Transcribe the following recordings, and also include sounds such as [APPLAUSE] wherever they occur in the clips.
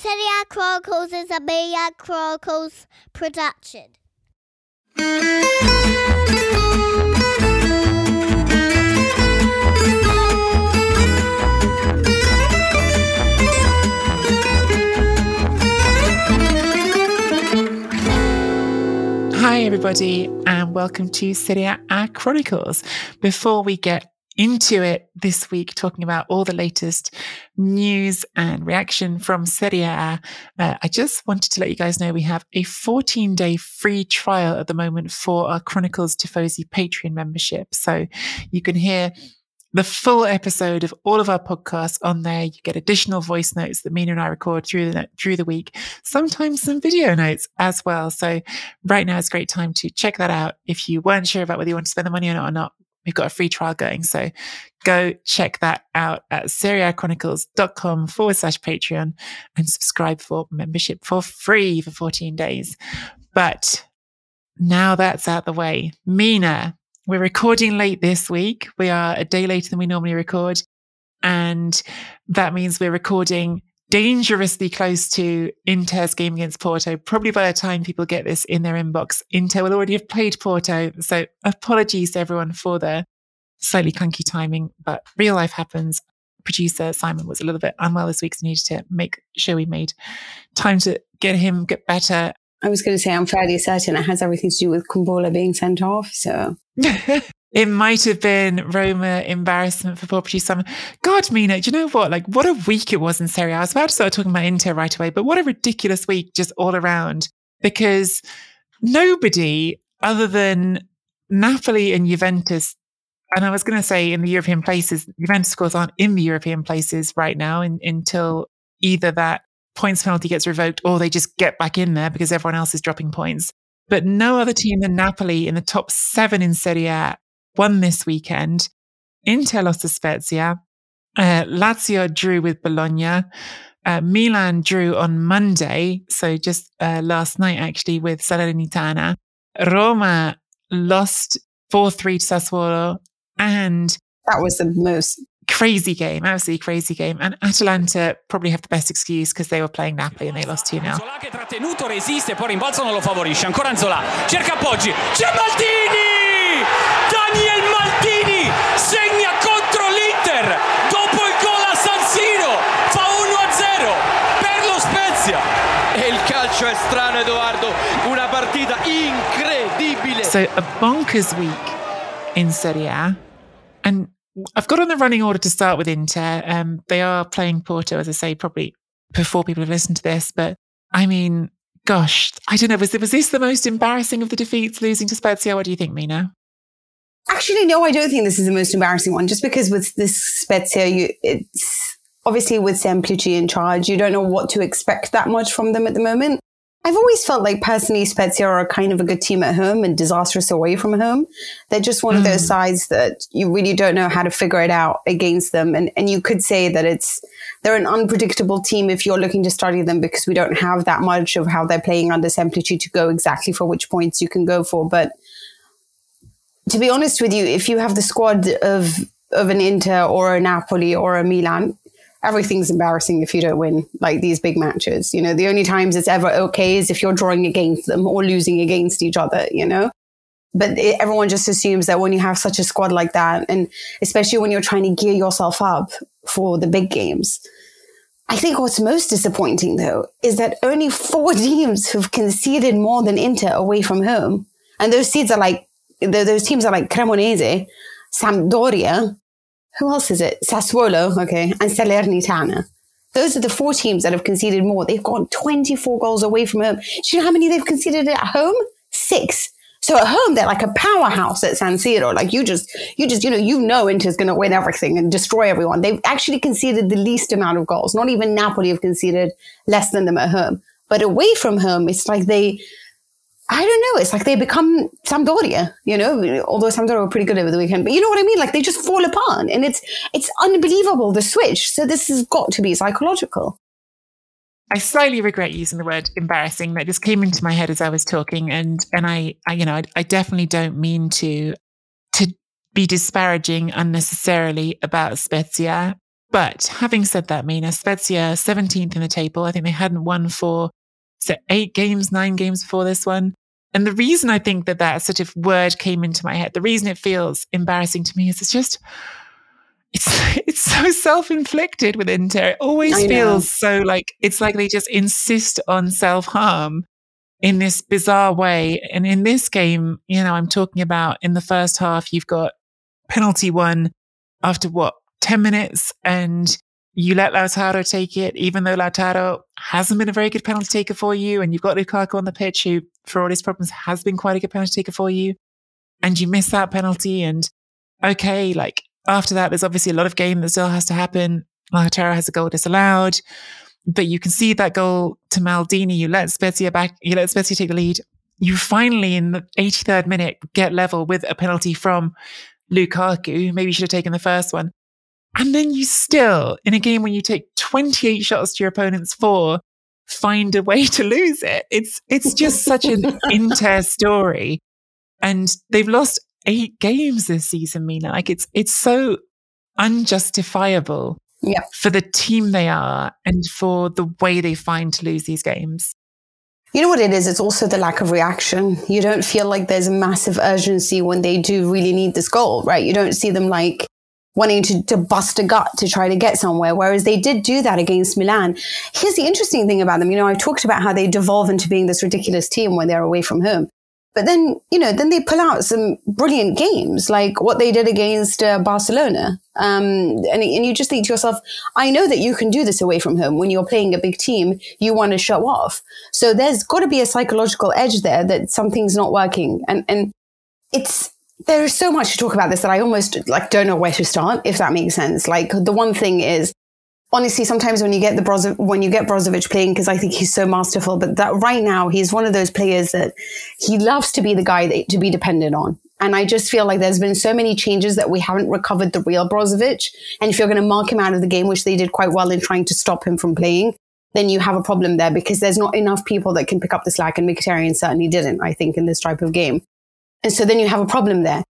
Serie A Chronicles is a Media Chronicles production. Hi, everybody, and welcome to Serie A Chronicles. Before we get into it this week, talking about all the latest news and reaction from Serie A, uh, I just wanted to let you guys know we have a 14 day free trial at the moment for our Chronicles Tifosi Patreon membership. So you can hear the full episode of all of our podcasts on there. You get additional voice notes that Mina and I record through the through the week. Sometimes some video notes as well. So right now is a great time to check that out. If you weren't sure about whether you want to spend the money on it or not, we've got a free trial going. So go check that out at serieachronicles.com forward slash Patreon and subscribe for membership for free for 14 days. But now that's out the way, Mina, we're recording late this week. We are a day later than we normally record. And that means we're recording dangerously close to Inter's game against Porto. Probably by the time people get this in their inbox, Inter will already have played Porto. So apologies to everyone for the slightly clunky timing, but real life happens. Producer Simon was a little bit unwell this week, so needed to make sure we made time to get him get better. I was going to say, I'm fairly certain it has everything to do with Kumbulla being sent off. So [LAUGHS] it might have been Roma embarrassment for producer Simon. God, Mina, do you know what? Like, what a week it was in Serie A. I was about to start talking about Inter right away, but what a ridiculous week just all around because nobody other than Napoli and Juventus, and I was going to say in the European places, Juventus, of course, aren't in the European places right now in, until either that points penalty gets revoked or they just get back in there because everyone else is dropping points. But no other team than Napoli in the top seven in Serie A won this weekend. Inter lost to Spezia. Uh, Lazio drew with Bologna. Uh, Milan drew on Monday, so just uh, last night actually with Salernitana. Roma lost 4 3 to Sassuolo. And that was the most crazy game, absolutely crazy game. And Atalanta probably have the best excuse because they were playing Napoli and they lost 2 0. Nzola che trattenuto resiste, poi rimbalzo non lo favorisce. Ancora Nzola, cerca appoggi. C'è Maldini! Daniel Maldini segna contro l'Inter dopo il gol a San Siro. Fa 1-0 per lo Spezia. E il calcio è strano, Una partita incredibile. So a bonkers week in Serie A. And I've got on the running order to start with Inter. Um, they are playing Porto, as I say, probably before people have listened to this. But I mean, gosh, I don't know. Was, was this the most embarrassing of the defeats, losing to Spezia? What do you think, Mina? Actually, no, I don't think this is the most embarrassing one. Just because with this Spezia, you, it's obviously with Semplici in charge, you don't know what to expect that much from them at the moment. I've always felt like personally Spezia are kind of a good team at home and disastrous away from home. They're just one mm. of those hmm. sides that you really don't know how to figure it out against them. And, and you could say that it's, they're an unpredictable team if you're looking to study them because we don't have that much of how they're playing under Semplici to go exactly for which points you can go for. But to be honest with you, if you have the squad of, of an Inter or a Napoli or a Milan, everything's embarrassing if you don't win like these big matches. You know, the only times it's ever okay is if you're drawing against them or losing against each other, you know? But it, everyone just assumes that when you have such a squad like that, and especially when you're trying to gear yourself up for the big games, I think what's most disappointing though is that only four [LAUGHS] teams have conceded more than Inter away from home. And those seeds are like, those teams are like Cremonese, Sampdoria, who else is it? Sassuolo, okay, and Salernitana. Those are the four teams that have conceded more. They've gone 24 goals away from home. Do you know how many they've conceded at home? Six. So at home, they're like a powerhouse at San Siro. Like you just, you just, you know, you know Inter's going to win everything and destroy everyone. They've actually conceded the least amount of goals. Not even Napoli have conceded less than them at home. But away from home, it's like they, I don't know. It's like they become Sampdoria, you know, although Sampdoria were pretty good over the weekend. But you know what I mean? Like they just fall apart and it's it's unbelievable the switch. So this has got to be psychological. I slightly regret using the word embarrassing. That just came into my head as I was talking, and and I, I you know, I, I definitely don't mean to to be disparaging unnecessarily about Spezia. But having said that, Mina, Spezia 17th in the table. I think they hadn't won for so eight games, nine games before this one. And the reason I think that that sort of word came into my head, the reason it feels embarrassing to me is it's just, it's [LAUGHS] it's so self-inflicted with Inter. It always I feels know. so like it's like they just insist on self-harm in this bizarre way. And in this game, you know, I'm talking about in the first half, you've got penalty one after what, 10 minutes and you let Lautaro take it, even though Lautaro hasn't been a very good penalty taker for you, and you've got Lukaku on the pitch who, for all his problems, has been quite a good penalty taker for you, and you miss that penalty. And okay, like after that, there's obviously a lot of game that still has to happen. Lautaro has a goal disallowed, but you can see that goal to Maldini. You let Spezia back, you let Spezia take the lead. You finally, in the 83rd minute, get level with a penalty from Lukaku. Maybe you should have taken the first one. And then you still, in a game when you take 28 shots to your opponent's four, find a way [LAUGHS] to lose it. It's, it's just such an [LAUGHS] Inter story. And they've lost eight games this season, Mina. Like it's, it's so unjustifiable yeah. for the team they are and for the way they find to lose these games. You know what it is? It's also the lack of reaction. You don't feel like there's a massive urgency when they do really need this goal, right? You don't see them like wanting to, to bust a gut to try to get somewhere, whereas they did do that against Milan. Here's the interesting thing about them. You know, I talked about how they devolve into being this ridiculous team when they're away from home. But then, you know, then they pull out some brilliant games, like what they did against uh, Barcelona. Um, and, and you just think to yourself, I know that you can do this away from home. When you're playing a big team, you want to show off. So there's got to be a psychological edge there that something's not working. And, and it's, there is so much to talk about this that I almost like don't know where to start, if that makes sense. Like the one thing is honestly, sometimes when you get the Brozo- when you get Brozovic playing, because I think he's so masterful, but that right now he's one of those players that he loves to be the guy that, to be dependent on. And I just feel like there's been so many changes that we haven't recovered the real Brozovic. And if you're going to mark him out of the game, which they did quite well in trying to stop him from playing, then you have a problem there because there's not enough people that can pick up the slack. And Mkhitaryan certainly didn't, I think, in this type of game. And so then you have a problem there.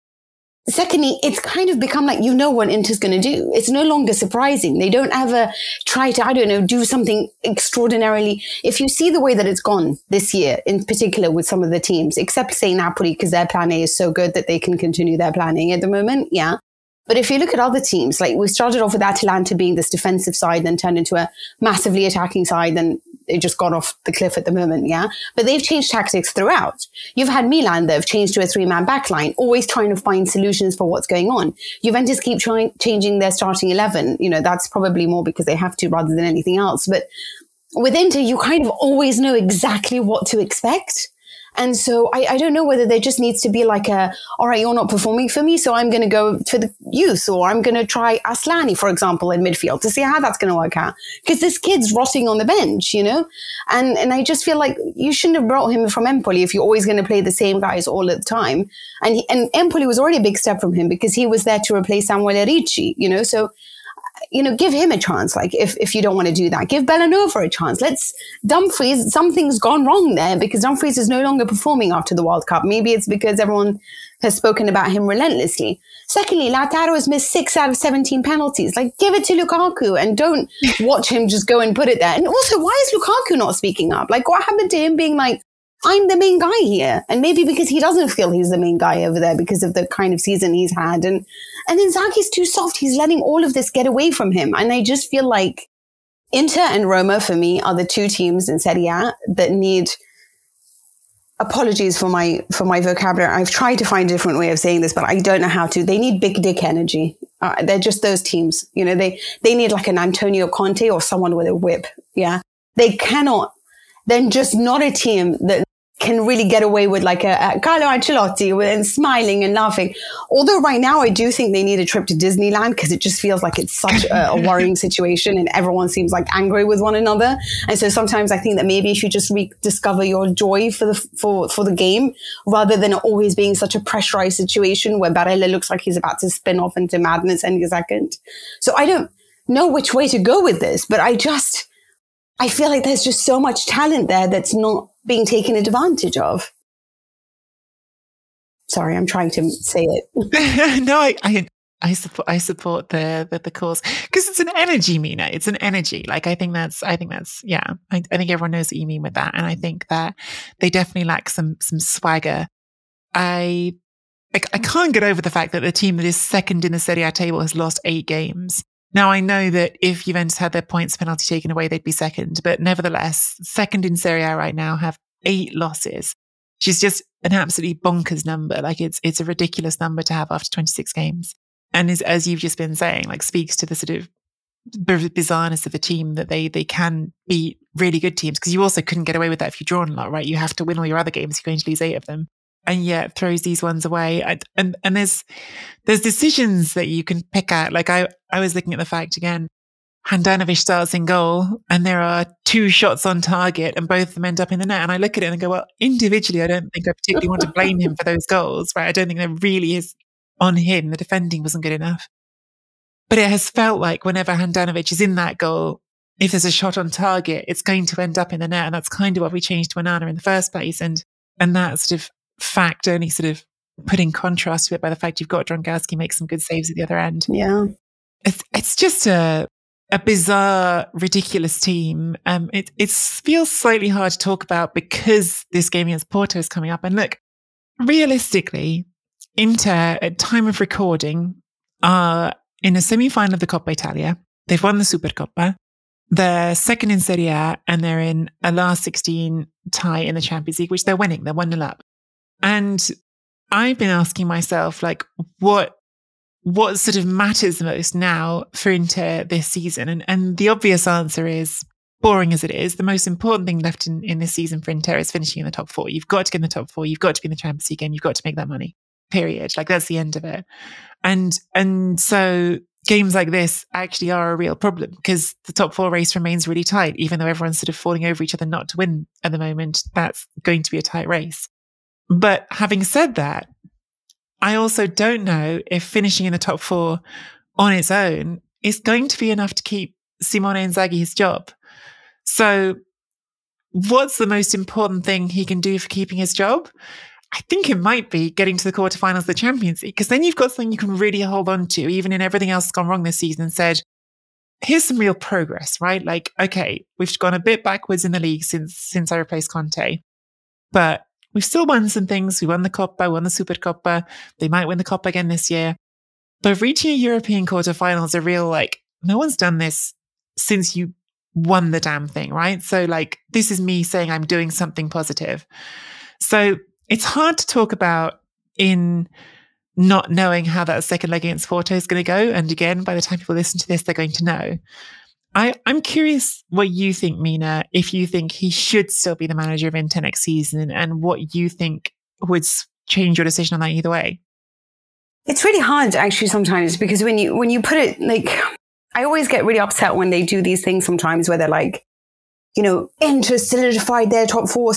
Secondly, it's kind of become like you know what Inter's going to do. It's no longer surprising. They don't ever try to, I don't know, do something extraordinarily. If you see the way that it's gone this year, in particular with some of the teams, except say Napoli, because their plan A is so good that they can continue their planning at the moment. Yeah. But if you look at other teams, like we started off with Atalanta being this defensive side, then turned into a massively attacking side, then it just gone off the cliff at the moment, yeah? But they've changed tactics throughout. You've had Milan that have changed to a three man backline, always trying to find solutions for what's going on. Juventus keep trying, changing their starting 11. You know, that's probably more because they have to rather than anything else. But with Inter, you kind of always know exactly what to expect. And so I, I, don't know whether there just needs to be like a, all right, you're not performing for me, so I'm going to go for the youth, or I'm going to try Asllani, for example, in midfield to see how that's going to work out. Because this kid's rotting on the bench, you know? And, and I just feel like you shouldn't have brought him from Empoli if you're always going to play the same guys all the time. And, he, and Empoli was already a big step from him because he was there to replace Samuel Ricci, you know? So you know, give him a chance. Like if, if you don't want to do that, give Bellanova a chance. Let's Dumfries, something's gone wrong there because Dumfries is no longer performing after the World Cup. Maybe it's because everyone has spoken about him relentlessly. Secondly, Lautaro has missed six out of 17 penalties. Like give it to Lukaku and don't [LAUGHS] watch him just go and put it there. And also, why is Lukaku not speaking up? Like what happened to him being like, I'm the main guy here. And maybe because he doesn't feel he's the main guy over there because of the kind of season he's had. And, and Inzaghi's too soft. He's letting all of this get away from him. And I just feel like Inter and Roma for me are the two teams in Serie A that need apologies for my for my vocabulary. I've tried to find a different way of saying this, but I don't know how to. They need big dick energy. Uh, they're just those teams. You know, they they need like an Antonio Conte or someone with a whip. Yeah, they cannot. They're just not a team that can really get away with like a, a Carlo Ancelotti and smiling and laughing. Although right now I do think they need a trip to Disneyland because it just feels like it's such a, a, worrying [LAUGHS] situation and everyone seems like angry with one another. And so sometimes I think that maybe if you should just rediscover your joy for the for for the game rather than always being such a pressurized situation where Barella looks like he's about to spin off into madness any second. So I don't know which way to go with this, but I just I feel like there's just so much talent there that's not being taken advantage of. Sorry, I'm trying to say it. [LAUGHS] no, I, I, I support I support the the, the cause because it's an energy, Mina. It's an energy. Like I think that's I think that's yeah. I, I think everyone knows what you mean with that, and I think that they definitely lack some some swagger. I I, I can't get over the fact that the team that is second in the Serie A table has lost eight games. Now, I know that if Juventus had their points penalty taken away, they'd be second, but nevertheless, second in Serie A right now have eight losses. She's just an absolutely bonkers number. Like it's, it's a ridiculous number to have after 26 games. And as, as you've just been saying, like speaks to the sort of bizarreness of a team that they, they can beat really good teams. Cause you also couldn't get away with that if you draw a lot, right? You have to win all your other games. You're going to lose eight of them and yet throws these ones away. And and there's there's decisions that you can pick at. Like I I was looking at the fact again. Handanovic starts in goal, and there are two shots on target, and both of them end up in the net. And I look at it and I go, well, individually, I don't think I particularly want to blame him for those goals, right? I don't think there really is on him. The defending wasn't good enough. But it has felt like whenever Handanovic is in that goal, if there's a shot on target, it's going to end up in the net. And that's kind of what we changed to Onana in the first place. And and that sort of fact only sort of put in contrast to it by the fact you've got Dragowski make some good saves at the other end. Yeah. It's it's just a a bizarre, ridiculous team. Um, it it feels slightly hard to talk about because this game against Porto is coming up. And look, realistically, Inter at time of recording are in a semi-final of the Coppa Italia. They've won the Supercoppa. They're second in Serie A and they're in a last 16 tie in the Champions League, which they're winning. They're 1 0 up. And I've been asking myself, like, what what sort of matters the most now for Inter this season? And and the obvious answer is boring as it is, the most important thing left in, in this season for Inter is finishing in the top four. You've got to get in the top four, you've got to be in the Champions League game. you've got to make that money. Period. Like that's the end of it. And and so games like this actually are a real problem because the top four race remains really tight, even though everyone's sort of falling over each other not to win at the moment. That's going to be a tight race. But having said that, I also don't know if finishing in the top four on its own is going to be enough to keep Simone Inzaghi his job. So, what's the most important thing he can do for keeping his job? I think it might be getting to the quarterfinals of the Champions League, because then you've got something you can really hold on to, even in everything else that's gone wrong this season, and said, here's some real progress, right? Like, okay, we've gone a bit backwards in the league since since I replaced Conte, but We've still won some things. We won the Coppa, won the Super Coppa. They might win the Coppa again this year. But reaching a European quarterfinal is a real like, no one's done this since you won the damn thing, right? So like, this is me saying I'm doing something positive. So it's hard to talk about in not knowing how that second leg against Porto is going to go. And again, by the time people listen to this, they're going to know. I, I'm curious what you think, Mina, if you think he should still be the manager of Inter next season and what you think would change your decision on that either way. It's really hard actually sometimes because when you when you put it like I always get really upset when they do these things sometimes where they're like, you know, Inter solidified their top four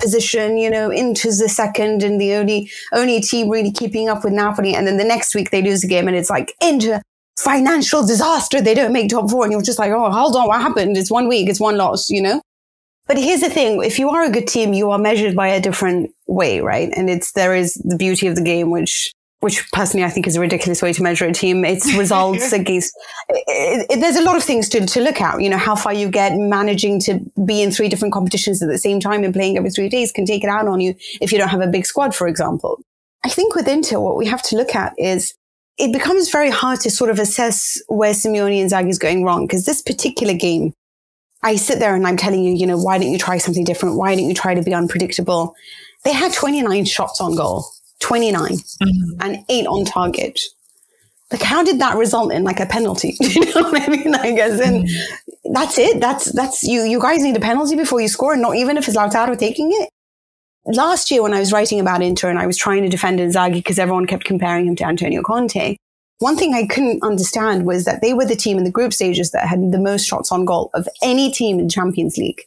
position, you know, Inter's the second and the only only team really keeping up with Napoli. And then the next week they lose a game and it's like Inter financial disaster. They don't make top four. And you're just like, oh, hold on, what happened? It's one week, it's one loss, you know? But here's the thing. If you are a good team, you are measured by a different way, right? And it's, there is the beauty of the game, which, which personally I think is a ridiculous way to measure a team. It's [LAUGHS] results against, it, it, there's a lot of things to, to look at. You know, how far you get managing to be in three different competitions at the same time and playing every three days can take it out on you if you don't have a big squad, for example. I think with Inter, what we have to look at is it becomes very hard to sort of assess where Simeone Inzaghi is going wrong because this particular game, I sit there and I'm telling you, you know, why don't you try something different? Why don't you try to be unpredictable? They had 29 shots on goal, 29 mm-hmm. and eight on target. Like, how did that result in like a penalty? [LAUGHS] you know what I mean? I guess, and mm-hmm. that's it. That's, that's you, you guys need a penalty before you score. And not even if it's Lautaro taking it last year when I was writing about Inter and I was trying to defend Inzaghi because everyone kept comparing him to Antonio Conte, one thing I couldn't understand was that they were the team in the group stages that had the most shots on goal of any team in Champions League.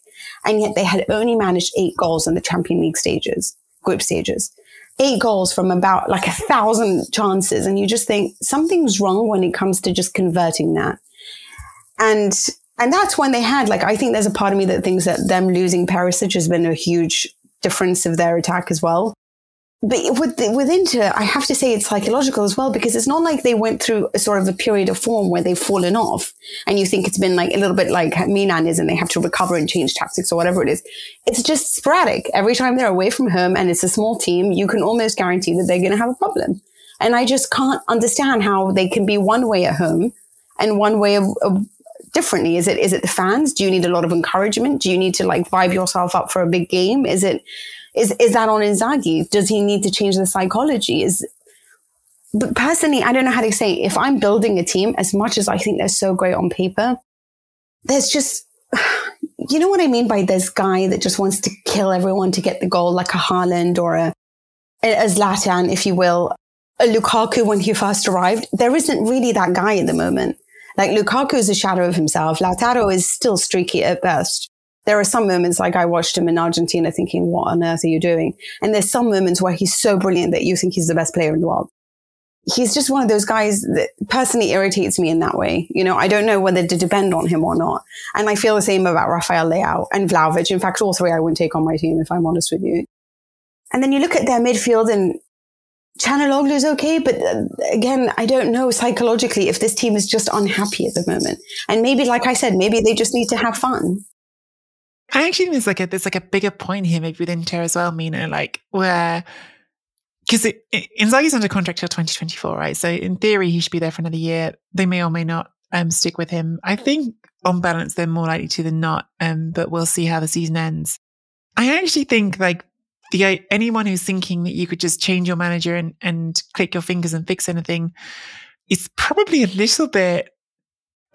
And yet they had only managed eight goals in the Champions League stages, group stages. Eight goals from about like a thousand chances. And you just think something's wrong when it comes to just converting that. And and that's when they had like I think there's a part of me that thinks that them losing Perisic has been a huge difference of their attack as well. But with, with Inter, I have to say it's psychological as well because it's not like they went through a sort of a period of form where they've fallen off and you think it's been like a little bit like Milan is and they have to recover and change tactics or whatever it is. It's just sporadic. Every time they're away from home and it's a small team, you can almost guarantee that they're going to have a problem. And I just can't understand how they can be one way at home and one way of, of differently? Is it is it the fans? Do you need a lot of encouragement? Do you need to like vibe yourself up for a big game? Is it is is that on Inzaghi? Does he need to change the psychology? Is but personally, I don't know how to say. If I'm building a team, as much as I think they're so great on paper, there's just [SIGHS] you know what I mean by this guy that just wants to kill everyone to get the goal, like a Haaland or a, a if you will, a Lukaku when he first arrived. There isn't really that guy at the moment. Like Lukaku is a shadow of himself. Lautaro is still streaky at best. There are some moments like I watched him in Argentina thinking, what on earth are you doing? And there's some moments where he's so brilliant that you think he's the best player in the world. He's just one of those guys that personally irritates me in that way. You know, I don't know whether to depend on him or not. And I feel the same about Rafael Leao and Vlahovic. In fact, all three I wouldn't take on my team if I'm honest with you. And then you look at their midfield and Calhanoglu is okay, but uh, again, I don't know psychologically if this team is just unhappy at the moment. And maybe, like I said, maybe they just need to have fun. I actually think there's like a there's like a bigger point here, maybe with Inter as well, Mina, like where because Inzaghi's under contract till 2024, right? So in theory, he should be there for another year. They may or may not um, stick with him. I think on balance, they're more likely to than not. Um, but we'll see how the season ends. I actually think like the uh, anyone who's thinking that you could just change your manager and, and click your fingers and fix anything is probably a little bit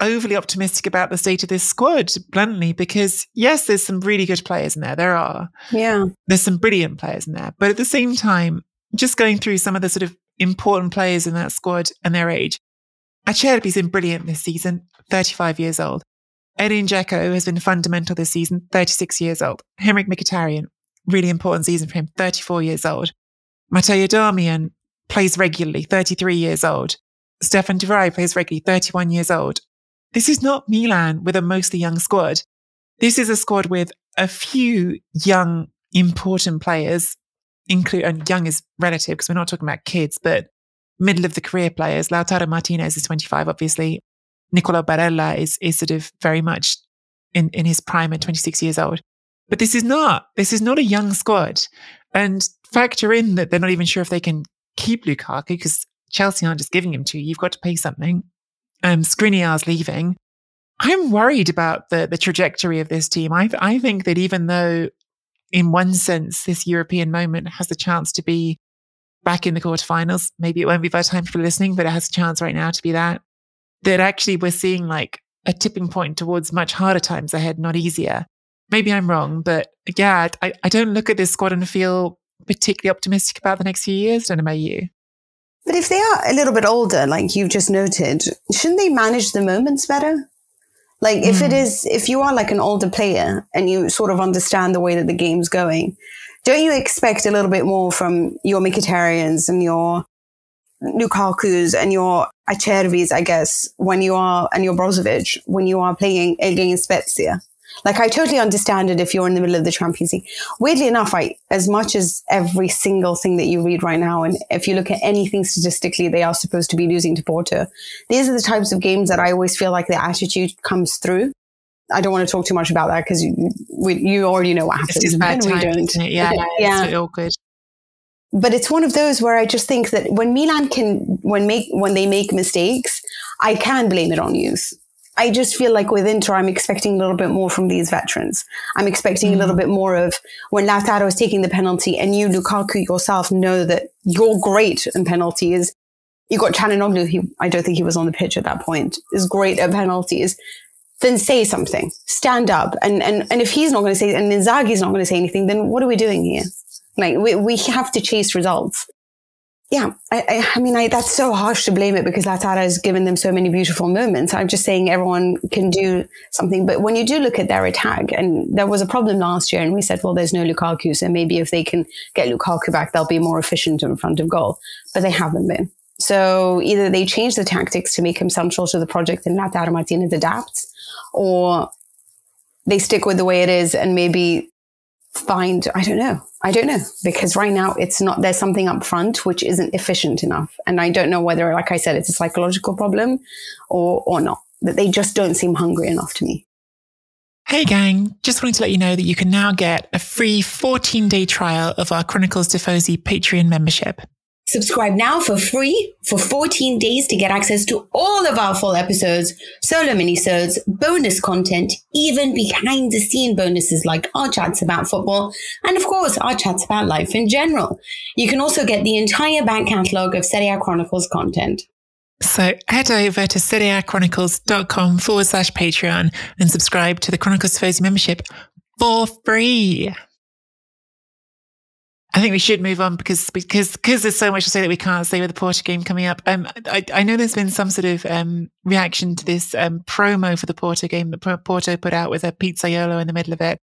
overly optimistic about the state of this squad, bluntly, because yes, there's some really good players in there. There are. Yeah. There's some brilliant players in there. But at the same time, just going through some of the sort of important players in that squad and their age, Acerbi's been brilliant this season, 35 years old. Edin Dzeko has been fundamental this season, 36 years old. Henrikh Mkhitaryan, really important season for him, 34 years old. Matteo Darmian plays regularly, 33 years old. Stefan de Vrij plays regularly, 31 years old. This is not Milan with a mostly young squad. This is a squad with a few young, important players, include, and young is relative because we're not talking about kids, but middle of the career players. Lautaro Martinez is 25, obviously. Nicola Barella is, is sort of very much in, in his prime at 26 years old. But this is not, this is not a young squad. And factor in that they're not even sure if they can keep Lukaku because Chelsea aren't just giving him to you. You've got to pay something. Um, Skriniar's leaving. I'm worried about the, the trajectory of this team. I, I think that even though in one sense, this European moment has the chance to be back in the quarterfinals. Maybe it won't be by the time people are listening, but it has a chance right now to be that. That actually we're seeing like a tipping point towards much harder times ahead, not easier. Maybe I'm wrong, but yeah, I, I don't look at this squad and feel particularly optimistic about the next few years. Don't know about you. But if they are a little bit older, like you've just noted, shouldn't they manage the moments better? Like if mm. it hmm. if you are like an older player and you sort of understand the way that the game's going, don't you expect a little bit more from your Mkhitaryan's and your Lukaku's and your Acerbi's, I guess, when you are, and your Brozovic, when you are playing against Spezia? Like I totally understand it if you're in the middle of the Champions League. Weirdly enough, I as much as every single thing that you read right now, and if you look at anything statistically, they are supposed to be losing to Porto. These are the types of games that I always feel like the attitude comes through. I don't want to talk too much about that because you, you already know what happens. It's bad time, we don't. Yeah, yeah, [LAUGHS] yeah. It's awkward. But it's one of those where I just think that when Milan can, when make when they make mistakes, I can blame it on youth. I just feel like with Inter, I'm expecting a little bit more from these veterans. I'm expecting mm. a little mm. bit more of when Lautaro is taking the penalty and you, Lukaku, yourself know that you're great in penalties. You got Calhanoglu, he, I don't think he was on the pitch at that point, is great at penalties. Then say something, stand up. And, and, and if he's not going to say, and Inzaghi's not going to say anything, then what are we doing here? Like we, we have to chase results yeah, I, I, I, mean, I, that's so harsh to blame it because Lautaro has given them so many beautiful moments. I'm just saying everyone can do something. But when you do look at their attack, and there was a problem last year, and we said, well, there's no Lukaku, so maybe if they can get Lukaku back, they'll be more efficient in front of goal. But they haven't been. So either they change the tactics to make him central to the project and Lautaro Martinez adapts, or they stick with the way it is and maybe find, I don't know. I don't know because right now it's not, there's something up front which isn't efficient enough. And I don't know whether, like I said, it's a psychological problem or, or not, that they just don't seem hungry enough to me. Hey gang, just wanted to let you know that you can now get a free 14 day trial of our Chronicles Tifosi Patreon membership. Subscribe now for free for 14 days to get access to all of our full episodes, solo minisodes, bonus content, even behind the scene bonuses like our chats about football, and of course, our chats about life in general. You can also get the entire back catalogue of Serie A Chronicles content. So head over to serieachronicles.com forward slash Patreon and subscribe to the Chronicles Tifosi membership for free. I think we should move on because because because there's so much to say that we can't say with the Porto game coming up. Um, I, I know there's been some sort of um, reaction to this um, promo for the Porto game that Porto put out with a pizzaiolo in the middle of it.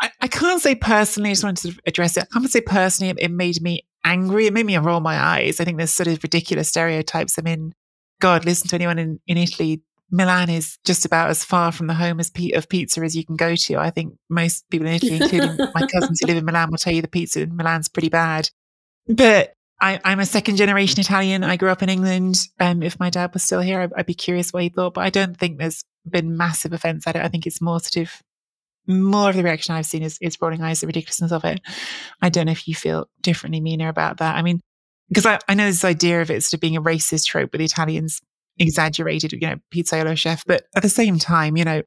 I, I can't say personally. I just wanted to address it. I can't say personally. It, it made me angry. It made me roll my eyes. I think there's sort of ridiculous stereotypes. I mean, God, listen to anyone in, in Italy Milan is just about as far from the home as of pizza as you can go to. I think most people in Italy, including [LAUGHS] my cousins who live in Milan, will tell you the pizza in Milan's pretty bad. But I, am a second generation Italian. I grew up in England. Um, if my dad was still here, I'd, I'd, be curious what he thought. But I don't think there's been massive offence at it. I think it's more sort of more of the reaction I've seen is, is rolling eyes, the ridiculousness of it. I don't know if you feel differently, Mina, about that. I mean, because I, I know this idea of it sort of being a racist trope with the Italians exaggerated, you know, pizzaiolo chef. But at the same time, you know,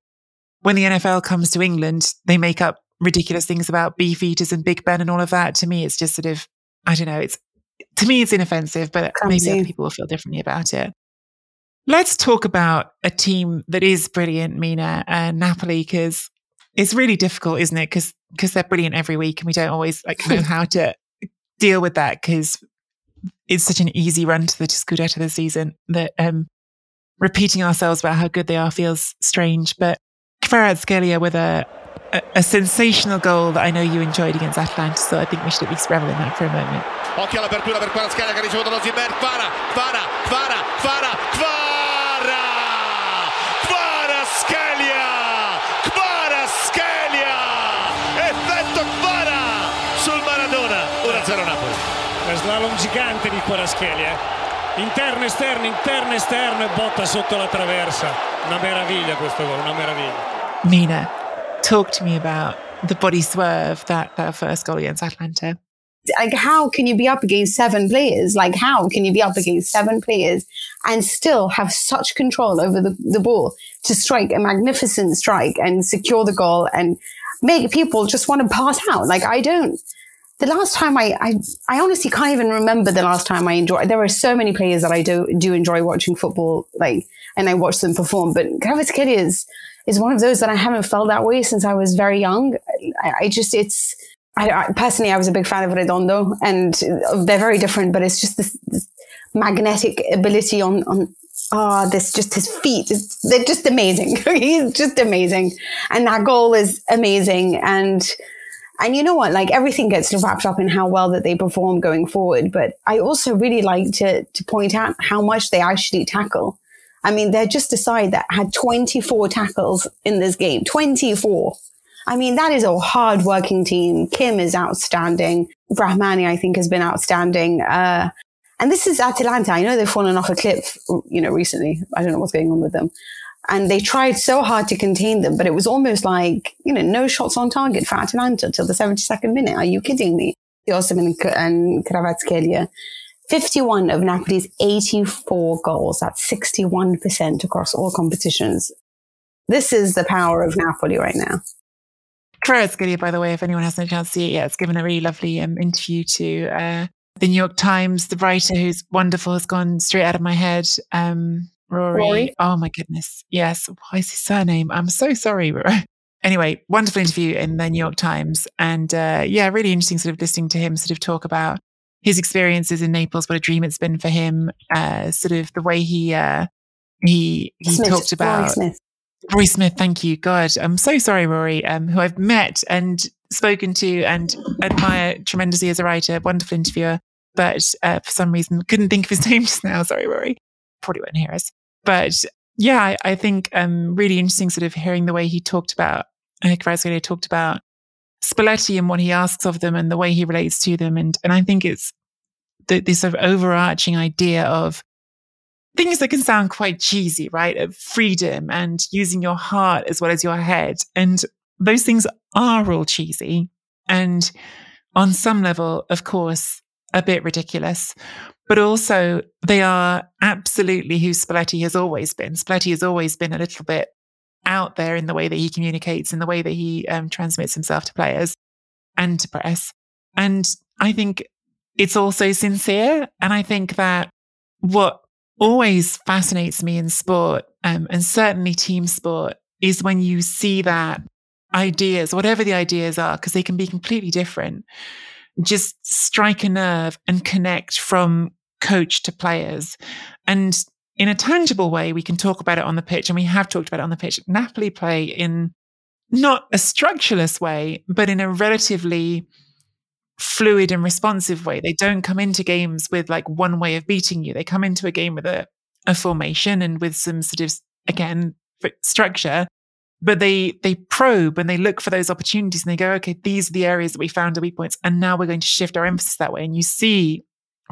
when the NFL comes to England, they make up ridiculous things about beef eaters and Big Ben and all of that. To me, it's just sort of, I don't know, it's, to me, it's inoffensive, but maybe other people will feel differently about it. Let's talk about a team that is brilliant, Mina, and uh, Napoli, because it's really difficult, isn't it? Because because they're brilliant every week, and we don't always like know [LAUGHS] how to deal with that because it's such an easy run to the Scudetto this season that um, repeating ourselves about how good they are feels strange. But Kvaratskhelia with a, a, a, sensational goal that I know you enjoyed against Atalanta, so I think we should at least revel in that for a moment. Occhio all'apertura per Kvaratskhelia che ha ricevuto lo Zimmer. Kvara, Kvara, Kvara, Kvara, Kvara! Kvaratskhelia! Kvaratskhelia! Effetto Kvara sul Maradona. 1-0 Napoli. La slalom gigante di Kvaratskhelia. Eh? Interno esterno interno esterno e botta sotto la traversa. Una meraviglia questo gol una meraviglia. Mina talk to me about the body swerve that that first goal against Atalanta. Like how can you be up against seven players? Like how can you be up against seven players and still have such control over the, the ball to strike a magnificent strike and secure the goal and make people just want to pass out? Like i don't the last time I, I, I honestly can't even remember the last time I enjoyed. There are so many players that I do do enjoy watching football. Like and I watch them perform. But Kvaratskhelia is is one of those that I haven't felt that way since I was very young. I, I just it's I, I, personally I was a big fan of Redondo, and they're very different, but it's just this, this magnetic ability on on oh this just his feet they're just amazing [LAUGHS] he's just amazing and that goal is amazing and and you know what like everything gets wrapped up in how well that they perform going forward but i also really like to to point out how much they actually tackle i mean they're just a side that had 24 tackles in this game 24 I mean, that is a hard working team. Kim is outstanding. Rrahmani, I think, has been outstanding. Uh, and this is Atalanta. I know they've fallen off a cliff, you know, recently. I don't know what's going on with them. And they tried so hard to contain them, but it was almost like, you know, no shots on target for Atalanta till the 72nd minute. Are you kidding me? Osimhen and Kvaratskhelia. 51 of Napoli's 84 goals. That's 61% across all competitions. This is the power of Napoli right now. Kvaratskhelia, by the way, if anyone hasn't a chance to see it yet, it's given a really lovely um, interview to uh, the New York Times, the writer who's wonderful has gone straight out of my head. Um, Rory. Rory. Oh my goodness. Yes. Why is his surname? I'm so sorry. [LAUGHS] anyway, wonderful interview in the New York Times. And uh, yeah, really interesting sort of listening to him sort of talk about his experiences in Naples, what a dream it's been for him, uh, sort of the way he, uh, he, he Smith, talked about. Rory Smith. Rory Smith, thank you. God, I'm so sorry, Rory, um, who I've met and spoken to and admire tremendously as a writer, wonderful interviewer, but uh, for some reason couldn't think of his [LAUGHS] name just now. Sorry, Rory. Probably won't hear us. But yeah, I, I think um, really interesting sort of hearing the way he talked about, I think talked about Spalletti and what he asks of them and the way he relates to them. And, and I think it's the, this sort of overarching idea of things that can sound quite cheesy, right? Of freedom and using your heart as well as your head. And those things are all cheesy. And on some level, of course, a bit ridiculous, but also they are absolutely who Spalletti has always been. Spalletti has always been a little bit out there in the way that he communicates, in the way that he um, transmits himself to players and to press. And I think it's also sincere. And I think that what always fascinates me in sport, um, and certainly team sport, is when you see that ideas, whatever the ideas are, because they can be completely different, just strike a nerve and connect from coach to players. And in a tangible way, we can talk about it on the pitch, and we have talked about it on the pitch. Napoli play in not a structureless way, but in a relatively fluid and responsive way. They don't come into games with like one way of beating you. They come into a game with a, a formation and with some sort of, again, structure but they they probe and they look for those opportunities and they go okay these are the areas that we found are weak points and now we're going to shift our emphasis that way. And you see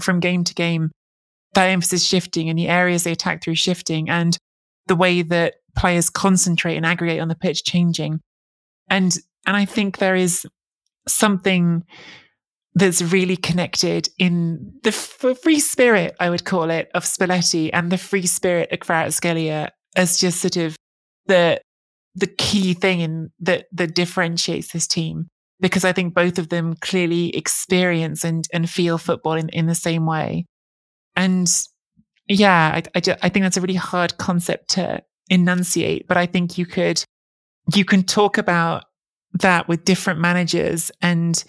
from game to game that emphasis shifting and the areas they attack through shifting and the way that players concentrate and aggregate on the pitch changing. And and i think there is something that's really connected in the free spirit i would call it of spalletti and the free spirit of Kvaratskhelia as just sort of the the key thing in that that differentiates this team because I think both of them clearly experience and and feel football in, in the same way. And yeah, I, I, I think that's a really hard concept to enunciate, but I think you could you can talk about that with different managers and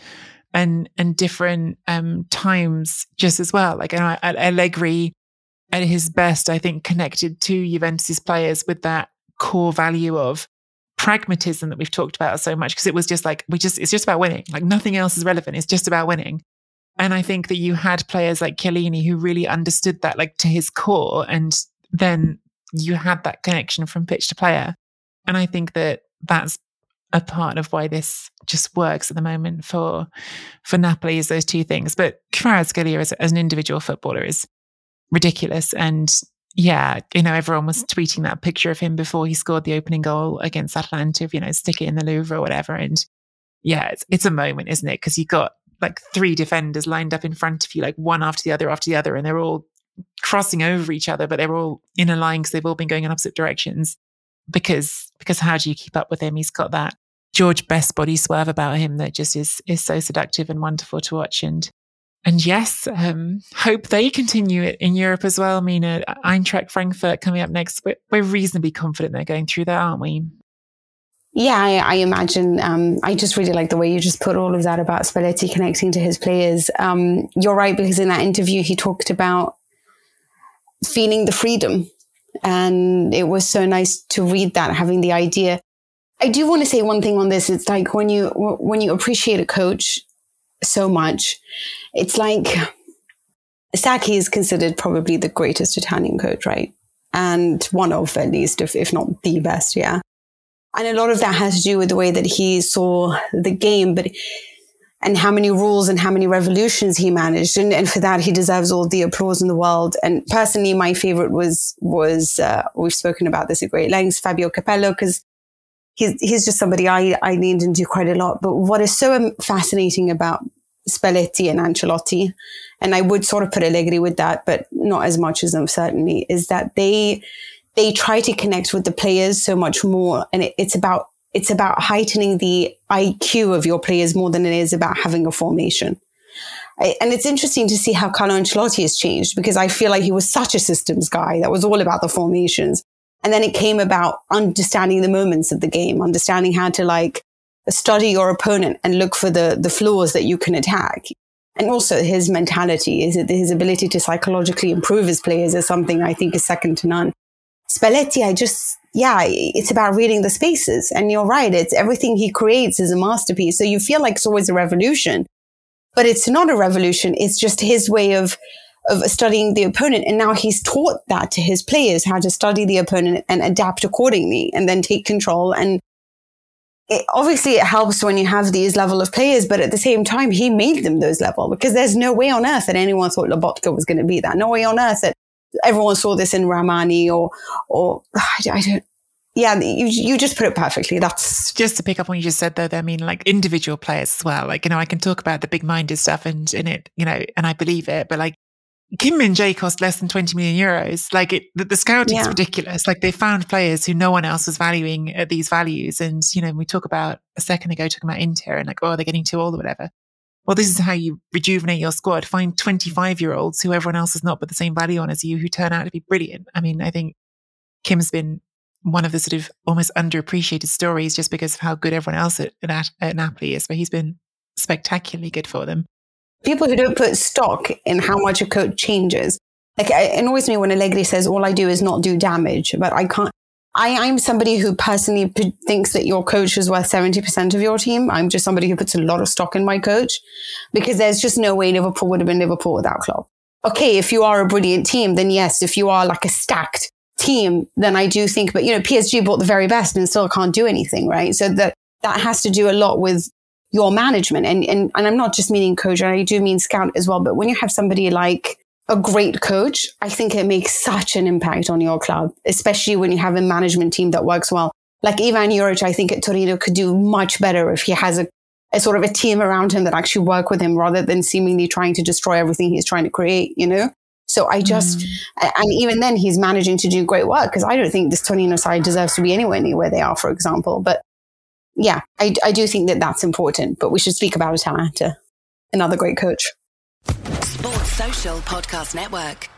and and different um, times just as well. Like I Allegri at his best, I think connected to Juventus's players with that core value of pragmatism that we've talked about so much because it was just like we just it's just about winning. Like nothing else is relevant. It's just about winning. And i think that you had players like Chiellini who really understood that like to his core and then you had that connection from pitch to player. And i think that that's a part of why this just works at the moment for for Napoli is those two things. But Kvaratskhelia as, as an individual footballer is ridiculous and yeah, you know, everyone was tweeting that picture of him before he scored the opening goal against Atalanta, you know, stick it in the Louvre or whatever. And yeah, it's, it's a moment, isn't it? Because you've got like three defenders lined up in front of you, like one after the other after the other, and they're all crossing over each other, but they're all in a line because they've all been going in opposite directions. Because because how do you keep up with him? He's got that George Best body swerve about him that just is is so seductive and wonderful to watch. And and yes, um, hope they continue it in Europe as well. I mean, uh, Eintracht Frankfurt coming up next. We're, we're reasonably confident they're going through that, aren't we? Yeah, I, I imagine. Um, I just really like the way you just put all of that about Spalletti connecting to his players. Um, you're right, because in that interview, he talked about feeling the freedom. And it was so nice to read that, having the idea. I do want to say one thing on this. It's like when you, when you appreciate a coach so much, it's like Sacchi is considered probably the greatest Italian coach, right? And one of at least, if, if not the best, yeah. And a lot of that has to do with the way that he saw the game, but and how many rules and how many revolutions he managed. And, and for that, he deserves all the applause in the world. And personally, my favorite was, was, uh, we've spoken about this at great lengths, Fabio Capello, because he's, he's just somebody I, I leaned into quite a lot. But what is so fascinating about Spalletti and Ancelotti, and I would sort of put Allegri with that, but not as much as them certainly, is that they, they try to connect with the players so much more. And it, it's about, it's about heightening the IQ of your players more than it is about having a formation. I, and it's interesting to see how Carlo Ancelotti has changed because I feel like he was such a systems guy that was all about the formations. And then it came about understanding the moments of the game, understanding how to like study your opponent and look for the, the flaws that you can attack. And also his mentality is his ability to psychologically improve his players is something I think is second to none. Spalletti, I just, yeah, it's about reading the spaces. And you're right. It's everything he creates is a masterpiece. So you feel like it's always a revolution, but it's not a revolution. It's just his way of, of studying the opponent. And now he's taught that to his players, how to study the opponent and adapt accordingly and then take control. And it, obviously it helps when you have these level of players, but at the same time, he made them those level because there's no way on earth that anyone thought Lobotka was going to be that. No way on earth that everyone saw this in Rrahmani or, or I, don't, yeah, you, you just put it perfectly. That's just to pick up on what you just said though. I mean, like individual players as well. Like, you know, I can talk about the big minded stuff and in it, you know, and I believe it, but like Kim Min Jae cost less than 20 million euros. Like it, the, the scouting is ridiculous. Like they found players who no one else was valuing at these values. And, you know, we talk about a second ago, talking about Inter and like, oh, they're getting too old or whatever well, this is how you rejuvenate your squad. Find 25 year olds who everyone else has not put the same value on as you who turn out to be brilliant. I mean, I think Kim's been one of the sort of almost underappreciated stories just because of how good everyone else at, at, at Napoli is, but he's been spectacularly good for them. People who don't put stock in how much a coach changes. Like it annoys me when Allegri says, all I do is not do damage, but I can't, I, I'm somebody who personally p- thinks that your coach is worth 70% of your team. I'm just somebody who puts a lot of stock in my coach because there's just no way Liverpool would have been Liverpool without Klopp. Okay, if you are a brilliant team, then yes. If you are like a stacked team, then I do think, but you know, PSG bought the very best and still can't do anything, right? So that, that has to do a lot with your management. And, and, and I'm not just meaning coach, I do mean scout as well. But when you have somebody like a great coach, I think it makes such an impact on your club, especially when you have a management team that works well. Like Ivan Juric, I think at Torino could do much better if he has a, a sort of a team around him that actually work with him rather than seemingly trying to destroy everything he's trying to create, you know? So I just, mm. and even then he's managing to do great work because I don't think this Torino side deserves to be anywhere near where they are, for example. But yeah, I, I do think that that's important, but we should speak about Atalanta, another great coach. Sports Social Podcast Network.